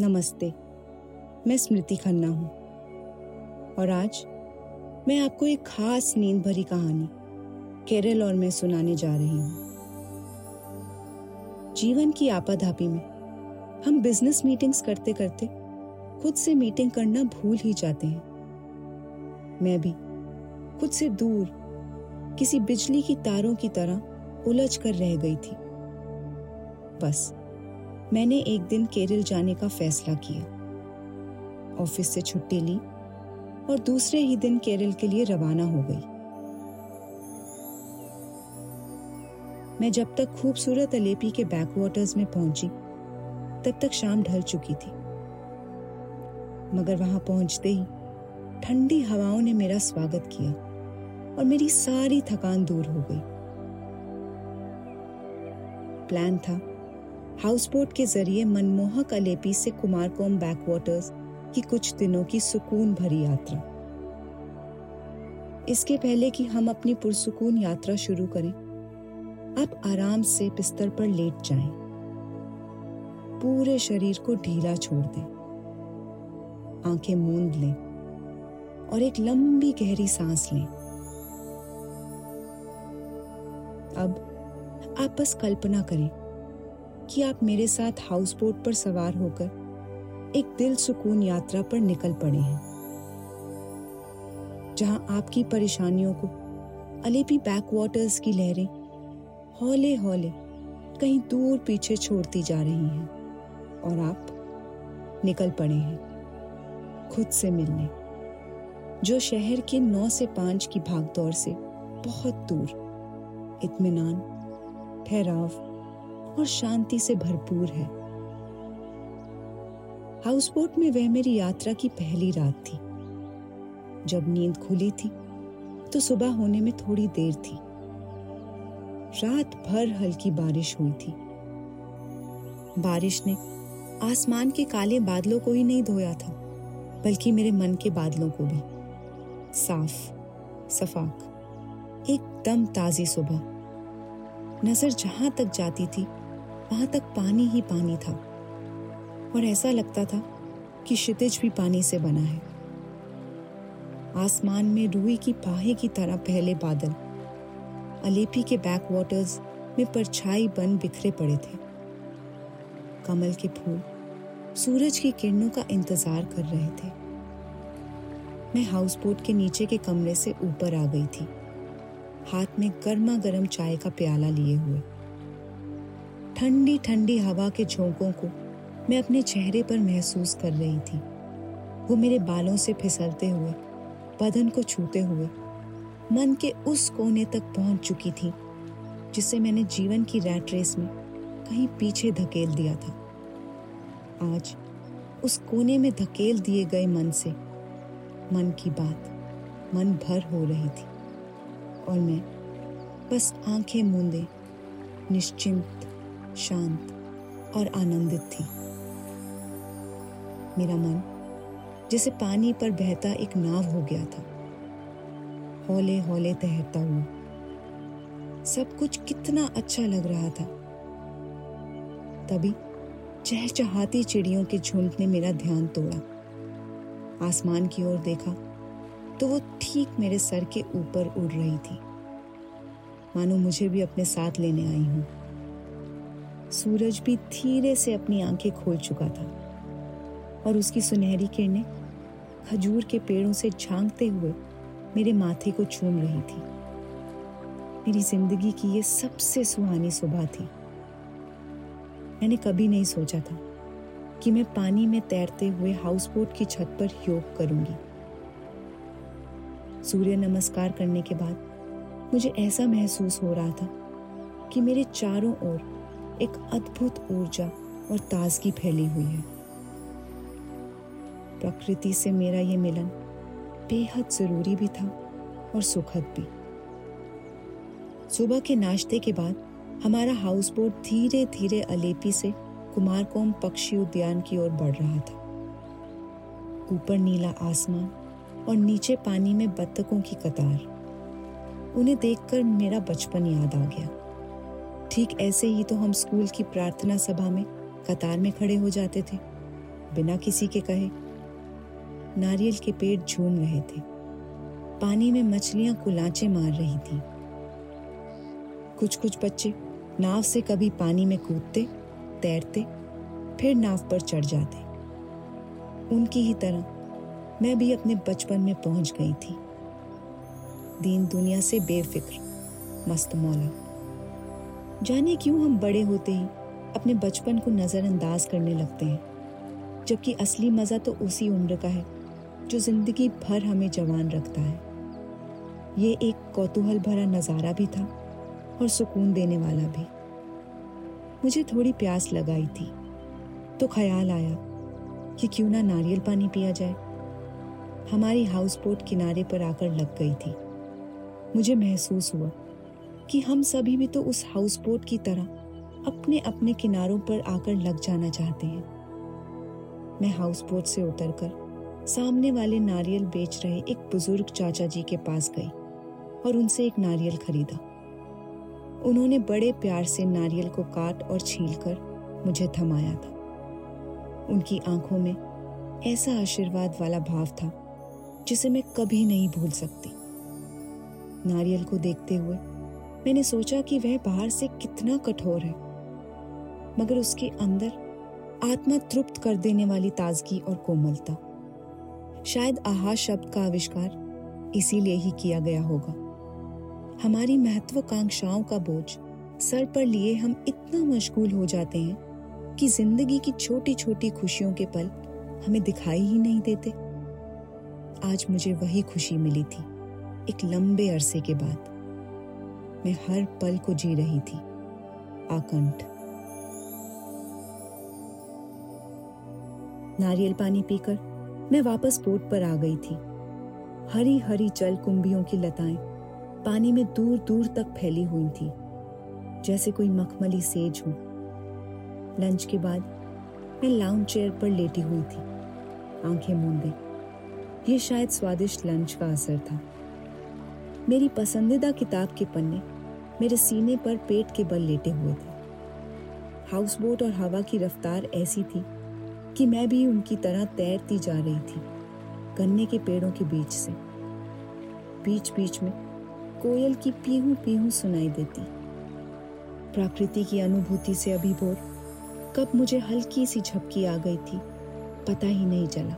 नमस्ते। मैं स्मृति खन्ना हूँ। और आज मैं आपको एक खास नींद भरी कहानी, केरल और मैं सुनाने जा रही हूँ। जीवन की आपाधापी में हम बिज़नेस मीटिंग्स करते करते खुद से मीटिंग करना भूल ही जाते हैं। मैं भी खुद से दूर किसी बिजली की तारों की तरह उलझ कर रह गई थी। बस मैंने एक दिन केरल जाने का फैसला किया। ऑफ़िस से छुट्टी ली और दूसरे ही दिन केरल के लिए रवाना हो गई। मैं जब तक खूबसूरत अलेपी के बैकवाटर्स में पहुँची, तब तक शाम ढल चुकी थी। मगर वहाँ पहुँचते ही ठंडी हवाओं ने मेरा स्वागत किया और मेरी सारी थकान दूर हो गई। प्लान था हाउस बोट के ज़रिए मनमोहक अलेपी से कुमारकोम बैकवाटर्स की कुछ दिनों की सुकून भरी यात्रा। इसके पहले कि हम अपनी पुरसुकून यात्रा शुरू करें, आप आराम से बिस्तर पर लेट जाएँ। पूरे शरीर को ढीला छोड़ दें। आँखें मूंद लें और एक लंबी गहरी सांस लें। अब आप बस कल्पना करें कि आप मेरे साथ हाउस बोट पर सवार होकर एक दिल सुकून यात्रा पर निकल पड़े हैं, जहाँ आपकी परेशानियों को अलेपी बैकवाटर्स की लहरें हौले हौले कहीं दूर पीछे छोड़ती जा रही हैं और आप निकल पड़े हैं खुद से मिलने, जो शहर के नौ से पाँच की भागदौड़ से बहुत दूर इत्मीनान, ठहराव और शांति से भरपूर है। हाउस बोट में वह मेरी यात्रा की पहली रात थी। जब नींद खुली थी तो सुबह होने में थोड़ी देर थी। रात भर हल्की बारिश हुई थी। बारिश ने आसमान के काले बादलों को ही नहीं धोया था, बल्कि मेरे मन के बादलों को भी। साफ़, सफाक, एकदम ताजी सुबह। नज़र जहाँ तक जाती थी वहाँ तक पानी ही पानी था। और ऐसा लगता था कि क्षितिज भी पानी से बना है। आसमान में रुई की पाहे की तरह पहले बादल। अलेपी के बैक वाटर्स में परछाई बन बिखरे पड़े थे। कमल के फूल सूरज की किरणों का इंतज़ार कर रहे थे। मैं हाउस बोट के नीचे के कमरे से ऊपर आ गई थी। हाथ में गर्मा गर्म चाय का प्याला लिए हुए। ठंडी ठंडी हवा के झोंकों को मैं अपने चेहरे पर महसूस कर रही थी। वो मेरे बालों से फिसलते हुए, बदन को छूते हुए, मन के उस कोने तक पहुँच चुकी थी जिसे मैंने जीवन की रैट रेस में कहीं पीछे धकेल दिया था। आज, उस कोने में धकेल दिए गए मन से, मन की बात, मन भर हो रही थी। और मैं, बस आँखें मूंदे, निश्चिंत शांत और आनंदित थी। मेरा मन, जैसे पानी पर बहता एक नाव हो गया था, हौले हौले तैरता हुआ। सब कुछ कितना अच्छा लग रहा था। तभी चहचहाती चिड़ियों के झुंड ने मेरा ध्यान तोड़ा। आसमान की ओर देखा तो वो ठीक मेरे सर के ऊपर उड़ रही थी। मानो मुझे भी अपने साथ लेने आई हूँ। सूरज भी धीरे से अपनी आँखें खोल चुका था और उसकी सुनहरी किरणें खजूर के पेड़ों से झांकते हुए मेरे माथे को चूम रही थी। मेरी ज़िंदगी की ये सबसे सुहानी सुबह थी। मैंने कभी नहीं सोचा था कि मैं पानी में तैरते हुए हाउस बोट की छत पर योग करूँगी। सूर्य नमस्कार करने के बाद मुझे ऐसा महसूस हो रहा था कि मेरे चारों ओर एक अद्भुत ऊर्जा और ताजगी फैली हुई है। प्रकृति से मेरा ये मिलन बेहद ज़रूरी भी था और सुखद भी। सुबह के नाश्ते के बाद हमारा हाउस बोट धीरे धीरे अलेपी से कुमारकोम पक्षी उद्यान की ओर बढ़ रहा था। ऊपर नीला आसमान और नीचे पानी में बत्तकों की कतार। उन्हें देखकर मेरा बचपन याद आ गया। ठीक ऐसे ही तो हम स्कूल की प्रार्थना सभा में कतार में खड़े हो जाते थे, बिना किसी के कहे। नारियल के पेड़ झूम रहे थे। पानी में मछलियाँ कुलाचे मार रही थी। कुछ कुछ बच्चे नाव से कभी पानी में कूदते, तैरते, फिर नाव पर चढ़ जाते। उनकी ही तरह मैं भी अपने बचपन में पहुँच गई थी। दीन दुनिया से बेफिक्र, मस्त मौला। जाने क्यों हम बड़े होते ही, अपने बचपन को नज़रअंदाज करने लगते हैं। जबकि असली मज़ा तो उसी उम्र का है, जो ज़िंदगी भर हमें जवान रखता है। ये एक कौतूहल भरा नज़ारा भी था, और सुकून देने वाला भी। मुझे थोड़ी प्यास लगाई थी तो ख्याल आया कि क्यों ना नारियल पानी पिया जाए। हमारी हाउस बोट किनारे पर आकर लग गई थी। मुझे महसूस हुआ कि हम सभी भी तो उस हाउस बोट की तरह अपने अपने किनारों पर आकर लग जाना चाहते हैं। मैं हाउस बोट से उतरकर सामने वाले नारियल बेच रहे एक बुज़ुर्ग चाचा जी के पास गई और उनसे एक नारियल खरीदा। उन्होंने बड़े प्यार से नारियल को काट और छील कर मुझे थमाया था। उनकी आँखों में ऐसा आशीर्वाद वाला भाव था जिसे मैं कभी नहीं भूल सकती। नारियल को देखते हुए मैंने सोचा कि वह बाहर से कितना कठोर है, मगर उसके अंदर आत्मा तृप्त कर देने वाली ताजगी और कोमलता। शायद आहा शब्द का आविष्कार इसीलिए ही किया गया होगा। हमारी महत्वाकांक्षाओं का बोझ सर पर लिए हम इतना मशगूल हो जाते हैं कि ज़िंदगी की छोटी छोटी खुशियों के पल हमें दिखाई ही नहीं देते। आज मुझे वही खुशी मिली थी, एक लंबे अरसे के बाद। मैं हर पल को जी रही थी। आकंठ। नारियल पानी पीकर मैं वापस बोट पर आ गई थी। हरी हरी जल कुंभियों की लताएँ पानी में दूर दूर तक फैली हुई थी। जैसे कोई मखमली सेज हो। लंच के बाद मैं लाउंज चेयर पर लेटी हुई थी। आँखें मूंदे। ये शायद स्वादिष्ट लंच का असर था। मेरी पसंदीदा किताब के पन्ने मेरे सीने पर पेट के बल लेटे हुए थे। हाउस बोट और हवा की रफ्तार ऐसी थी कि मैं भी उनकी तरह तैरती जा रही थी गन्ने के पेड़ों के बीच से। बीच बीच में कोयल की पीहू पीहू सुनाई देती। प्रकृति की अनुभूति से अभिभोर कब मुझे हल्की सी झपकी आ गई थी, पता ही नहीं चला।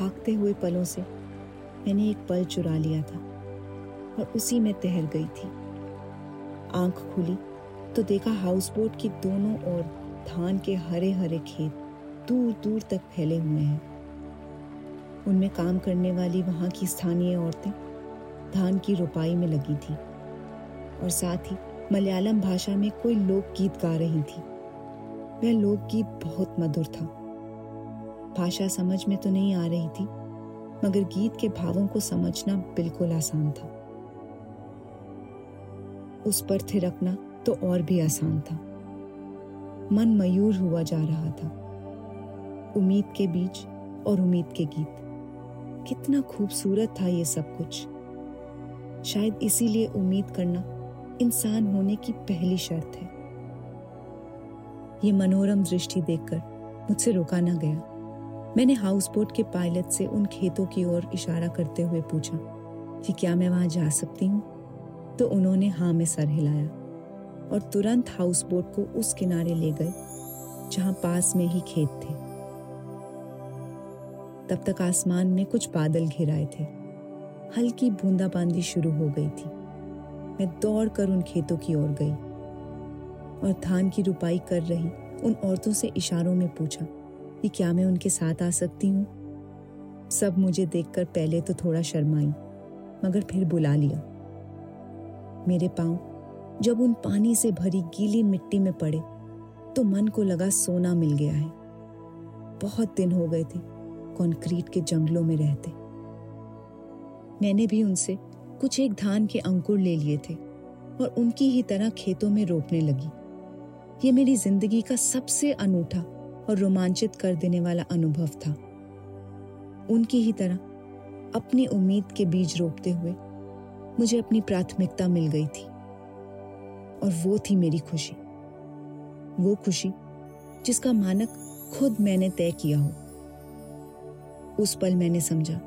भागते हुए पलों से मैंने एक पल चुरा लिया था। और उसी में तैर गई थी। आँख खुली तो देखा हाउस बोट की दोनों ओर धान के हरे हरे खेत दूर दूर तक फैले हुए हैं। उनमें काम करने वाली वहाँ की स्थानीय औरतें धान की रुपाई में लगी थी और साथ ही मलयालम भाषा में कोई लोकगीत गा रही थी। वह लोकगीत बहुत मधुर था। भाषा समझ में तो नहीं आ रही थी, मगर गीत के भावों को समझना बिल्कुल आसान था। उस पर थिरकना तो और भी आसान था। मन मयूर हुआ जा रहा था। उम्मीद के बीच और उम्मीद के गीत। कितना खूबसूरत था ये सब कुछ। शायद इसीलिए उम्मीद करना इंसान होने की पहली शर्त है। ये मनोरम दृष्टि देखकर मुझसे रोका ना गया। मैंने हाउस बोट के पायलट से उन खेतों की ओर इशारा करते हुए पूछा कि क्या मैं वहाँ जा सकती हूँ? तो उन्होंने हाँ में सर हिलाया और तुरंत हाउस बोट को उस किनारे ले गए, जहाँ पास में ही खेत थे। तब तक आसमान में कुछ बादल घिराए थे। हल्की बूंदाबांदी शुरू हो गई थी। मैं दौड़कर उन खेतों की ओर गई और धान की रुपाई कर रही उन औरतों से इशारों में पूछा कि क्या मैं उनके साथ आ सकती हूँ? सब मुझे देखकर पहले तो थोड़ा शर्माई, मगर फिर बुला लिया। मेरे पाँव, जब उन पानी से भरी गीली मिट्टी में पड़े तो मन को लगा सोना मिल गया है। बहुत दिन हो गए थे, कंक्रीट के जंगलों में रहते। मैंने भी उनसे कुछ एक धान के अंकुर ले लिए थे और उनकी ही तरह खेतों में रोपने लगी। ये मेरी ज़िंदगी का सबसे अनूठा और रोमांचित कर देने वाला अनुभव था। उनकी ही तरह अपनी उम्मीद के बीज रोपते हुए मुझे अपनी प्राथमिकता मिल गई थी। और वो थी मेरी खुशी। वो खुशी जिसका मानक खुद मैंने तय किया हो। उस पल मैंने समझा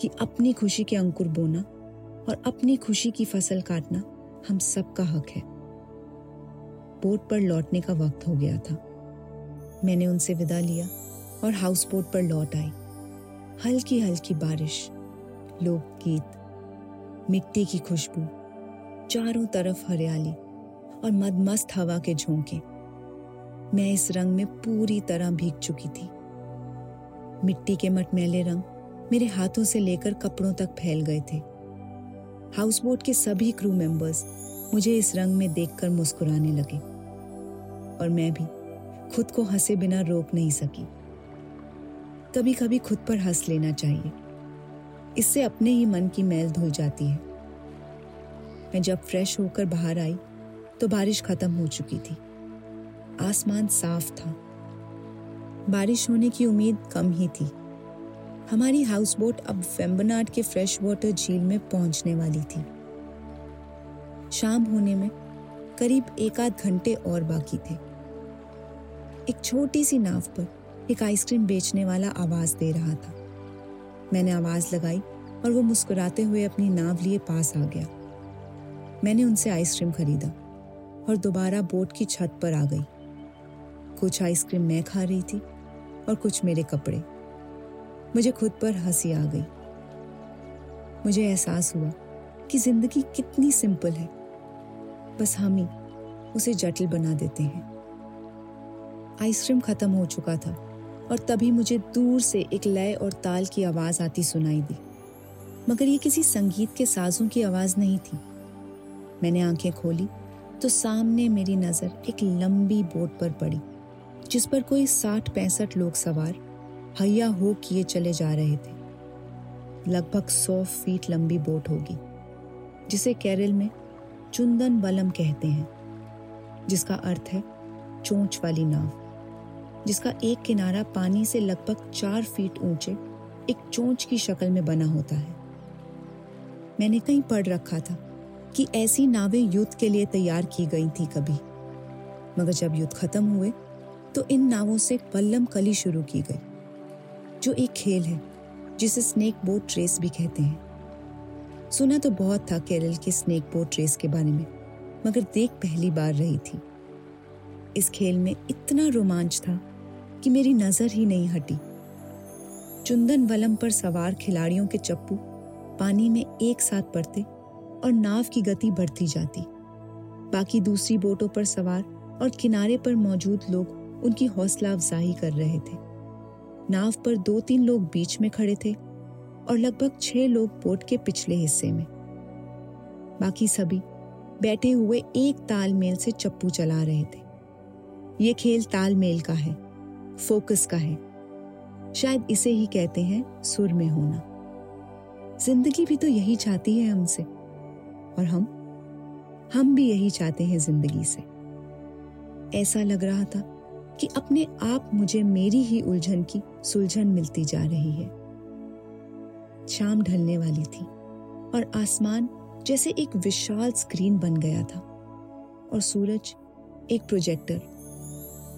कि अपनी खुशी के अंकुर बोना और अपनी खुशी की फ़सल काटना हम सबका हक है। बोट पर लौटने का वक्त हो गया था। मैंने उनसे विदा लिया और हाउस बोट पर लौट आई। हल्की हल्की बारिश, लोकगीत मिट्टी की खुशबू, चारों तरफ़ हरियाली और मदमस्त हवा के झोंके। मैं इस रंग में पूरी तरह भीग चुकी थी। मिट्टी के मटमैले रंग मेरे हाथों से लेकर कपड़ों तक फैल गए थे। हाउस बोट के सभी क्रू मेंबर्स मुझे इस रंग में देखकर मुस्कुराने लगे और मैं भी खुद को हंसे बिना रोक नहीं सकी। कभी कभी खुद पर हंस लेना चाहिए। इससे अपने ही मन की मैल धुल जाती है। मैं जब फ्रेश होकर बाहर आई तो बारिश खत्म हो चुकी थी। आसमान साफ़ था। बारिश होने की उम्मीद कम ही थी। हमारी हाउस बोट अब वेम्बनाड के फ्रेश वाटर झील में पहुँचने वाली थी। शाम होने में करीब एक आध घंटे और बाकी थे। एक छोटी सी नाव पर एक आइसक्रीम बेचने वाला आवाज़ दे रहा था। मैंने आवाज़ लगाई और वो मुस्कुराते हुए अपनी नाव लिए पास आ गया। मैंने उनसे आइसक्रीम खरीदा और दोबारा बोट की छत पर आ गई। कुछ आइसक्रीम मैं खा रही थी और कुछ मेरे कपड़े। मुझे खुद पर हँसी आ गई। मुझे एहसास हुआ कि ज़िंदगी कितनी सिंपल है। बस हम ही उसे जटिल बना देते हैं। आइसक्रीम खत्म हो चुका था। और तभी मुझे दूर से एक लय और ताल की आवाज़ आती सुनाई दी। मगर ये किसी संगीत के साजों की आवाज़ नहीं थी। मैंने आँखें खोली तो सामने मेरी नज़र एक लंबी बोट पर पड़ी, जिस पर कोई साठ पैंसठ लोग सवार, हैया हो किए चले जा रहे थे। लगभग सौ फीट लंबी बोट होगी, जिसे केरल में चुंदन वलम कहते हैं, जिसका अर्थ है चोंच वाली नाव। जिसका एक किनारा पानी से लगभग चार फीट ऊँचे, एक चोंच की शक्ल में बना होता है। मैंने कहीं पढ़ रखा था कि ऐसी नावें युद्ध के लिए तैयार की गई थी कभी। मगर जब युद्ध खत्म हुए तो इन नावों से पल्लम कली शुरू की गई, जो एक खेल है, जिसे स्नेक बोट रेस भी कहते हैं। सुना तो बहुत था केरल के स्नेक बोट रेस के बारे में, मगर देख पहली बार रही थी। इस खेल में इतना रोमांच था कि मेरी नज़र ही नहीं हटी। चुंदन वलम पर सवार खिलाड़ियों के चप्पू पानी में एक साथ पड़ते और नाव की गति बढ़ती जाती। बाकी दूसरी बोटों पर सवार और किनारे पर मौजूद लोग उनकी हौसला अफजाही कर रहे थे। नाव पर दो तीन लोग बीच में खड़े थे और लगभग छह लोग बोट के पिछले हिस्से में। बाकी सभी बैठे हुए एक तालमेल से चप्पू चला रहे थे। ये खेल तालमेल का है। फोकस का है। शायद इसे ही कहते हैं सुर में होना। ज़िंदगी भी तो यही चाहती है हमसे। और हम हम भी यही चाहते हैं ज़िंदगी से। ऐसा लग रहा था कि अपने आप मुझे मेरी ही उलझन की सुलझन मिलती जा रही है। शाम ढलने वाली थी और आसमान जैसे एक विशाल स्क्रीन बन गया था। और सूरज एक प्रोजेक्टर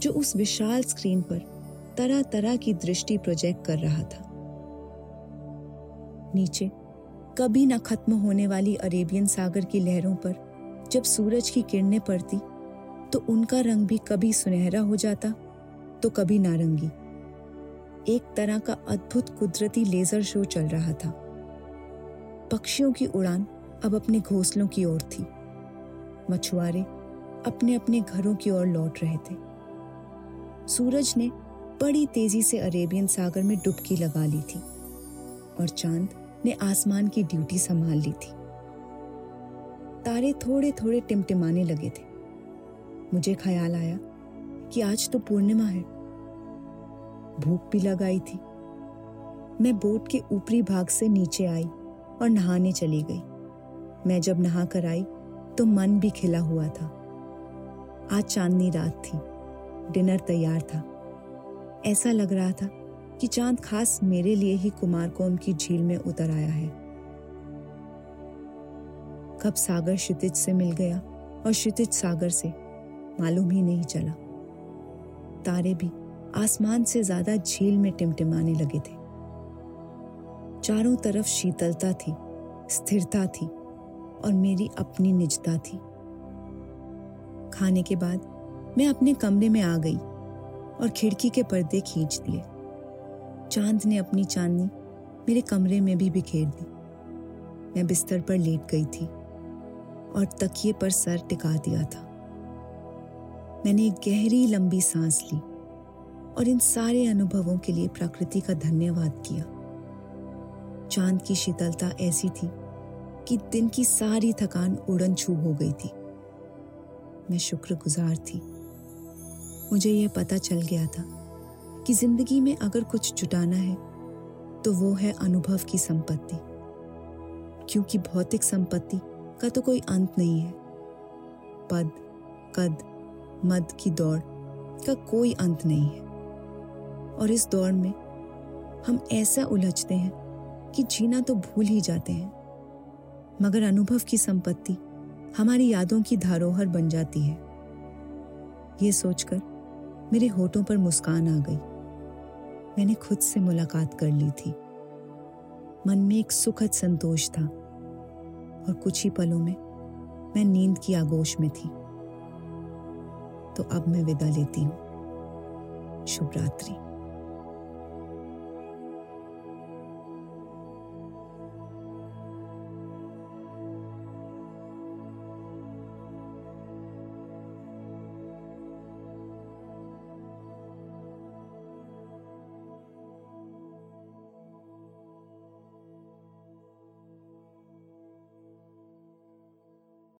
जो उस विशाल स्क्रीन पर तरह तरह की दृष्टि प्रोजेक्ट कर रहा था। नीचे, कभी न खत्म होने वाली अरेबियन सागर की लहरों पर जब सूरज की किरणें पड़ती तो उनका रंग भी कभी सुनहरा हो जाता तो कभी नारंगी। एक तरह का अद्भुत कुदरती लेजर शो चल रहा था। पक्षियों की उड़ान अब अपने घोंसलों की ओर थी। मछुआरे अपने अपने घरों की ओर लौट रहे थे। सूरज ने बड़ी तेज़ी से अरेबियन सागर में डुबकी लगा ली थी और चाँद ने आसमान की ड्यूटी संभाल ली थी। तारे थोड़े थोड़े टिमटिमाने लगे थे। मुझे ख्याल आया कि आज तो पूर्णिमा है। भूख भी लगाई थी। मैं बोट के ऊपरी भाग से नीचे आई और नहाने चली गई। मैं जब नहा कर आई तो मन भी खिला हुआ था। आज चांदनी रात थी। डिनर तैयार था। ऐसा लग रहा था कि चाँद खास मेरे लिए ही कुमार को उनकी झील में उतर आया है। कब सागर क्षितिज से मिल गया और क्षितिज सागर से, मालूम ही नहीं चला। तारे भी आसमान से ज़्यादा झील में टिमटिमाने लगे थे। चारों तरफ़ शीतलता थी, स्थिरता थी और मेरी अपनी निजता थी। खाने के बाद मैं अपने कमरे में आ गई और खिड़की के पर्दे खींच दिए। चाँद ने अपनी चांदनी मेरे कमरे में भी बिखेर दी। मैं बिस्तर पर लेट गई थी और तकिए पर सर टिका दिया था। मैंने एक गहरी लंबी सांस ली और इन सारे अनुभवों के लिए प्रकृति का धन्यवाद किया। चाँद की शीतलता ऐसी थी कि दिन की सारी थकान उड़न छू हो गई थी। मैं शुक्रगुजार थी। मुझे यह पता चल गया था कि ज़िंदगी में अगर कुछ जुटाना है तो वो है अनुभव की संपत्ति। क्योंकि भौतिक संपत्ति का तो कोई अंत नहीं है। पद, कद, मद की दौड़ का कोई अंत नहीं है। और इस दौड़ में हम ऐसा उलझते हैं कि जीना तो भूल ही जाते हैं। मगर अनुभव की संपत्ति हमारी यादों की धरोहर बन जाती है। ये सोचकर मेरे होठों पर मुस्कान आ गई। मैंने खुद से मुलाकात कर ली थी। मन में एक सुखद संतोष था और कुछ ही पलों में मैं नींद की आगोश में थी। तो अब मैं विदा लेती हूँ। शुभ रात्रि।